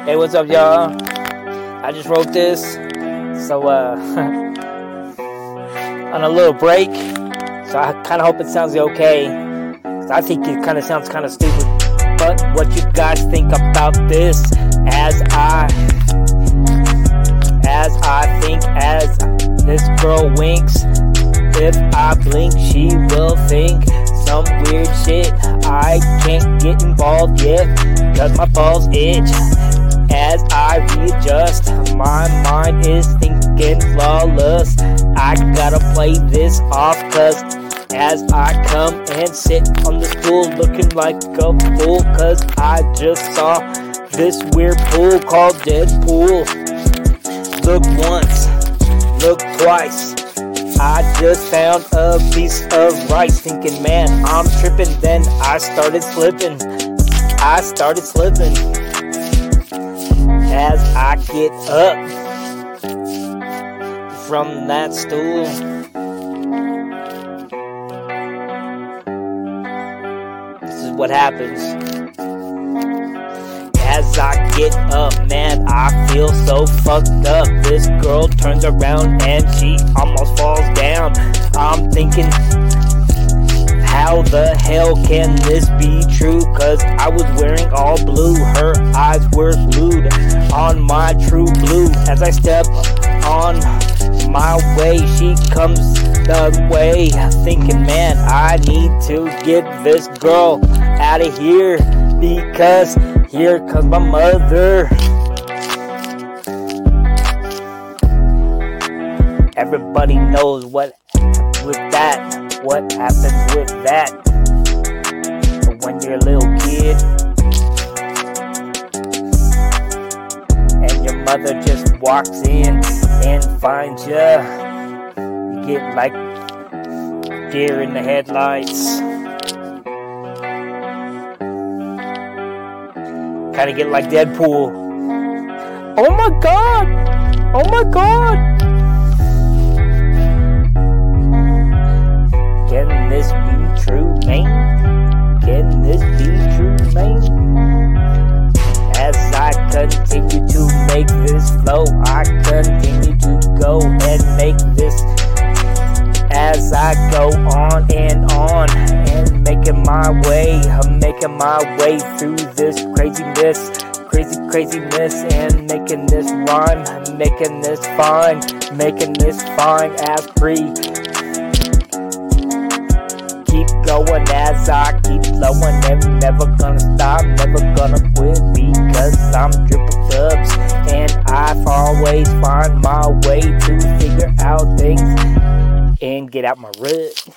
Hey, what's up, y'all? I just wrote this, so uh, on a little break. So I kind of hope it sounds okay. I think it kind of sounds kind of stupid. But what you guys think about this? As I, as I think, as this girl winks, if I blink, she will think some weird shit. I can't get involved yet, cause my balls itch. As I readjust, my mind is thinking flawless. I gotta play this off, cause as I come and sit on the stool looking like a fool, cause I just saw this weird pool called Deadpool. Look once, look twice. I just found a piece of rice, thinking, man, I'm tripping. Then I started slipping. I started slipping. As I get up from that stool. This is what happens. As I get up, man, I feel so fucked up. This girl turns around and she almost falls down. I'm thinking, how the hell can this be true? Cause I was wearing all blue, her eyes were glued on my true blue. As I step on my way, she comes the way. Thinking, man, I need to get this girl out of here because here comes my mother. Everybody knows what with that, what happens with that. But when you're a little kid mother just walks in and finds you, you get like deer in the headlights. Kind of get like Deadpool. Oh my god! Oh my god! Can this be true, continue to make this flow, I continue to go and make this as I go on and on. And making my way, I'm making my way through this craziness, crazy craziness, and making this rhyme, making this fine, making this fine as free. Keep going as I keep flowing. And never gonna stop, never gonna quit because I'm triple dubs and I always find my way to figure out things and get out my rut.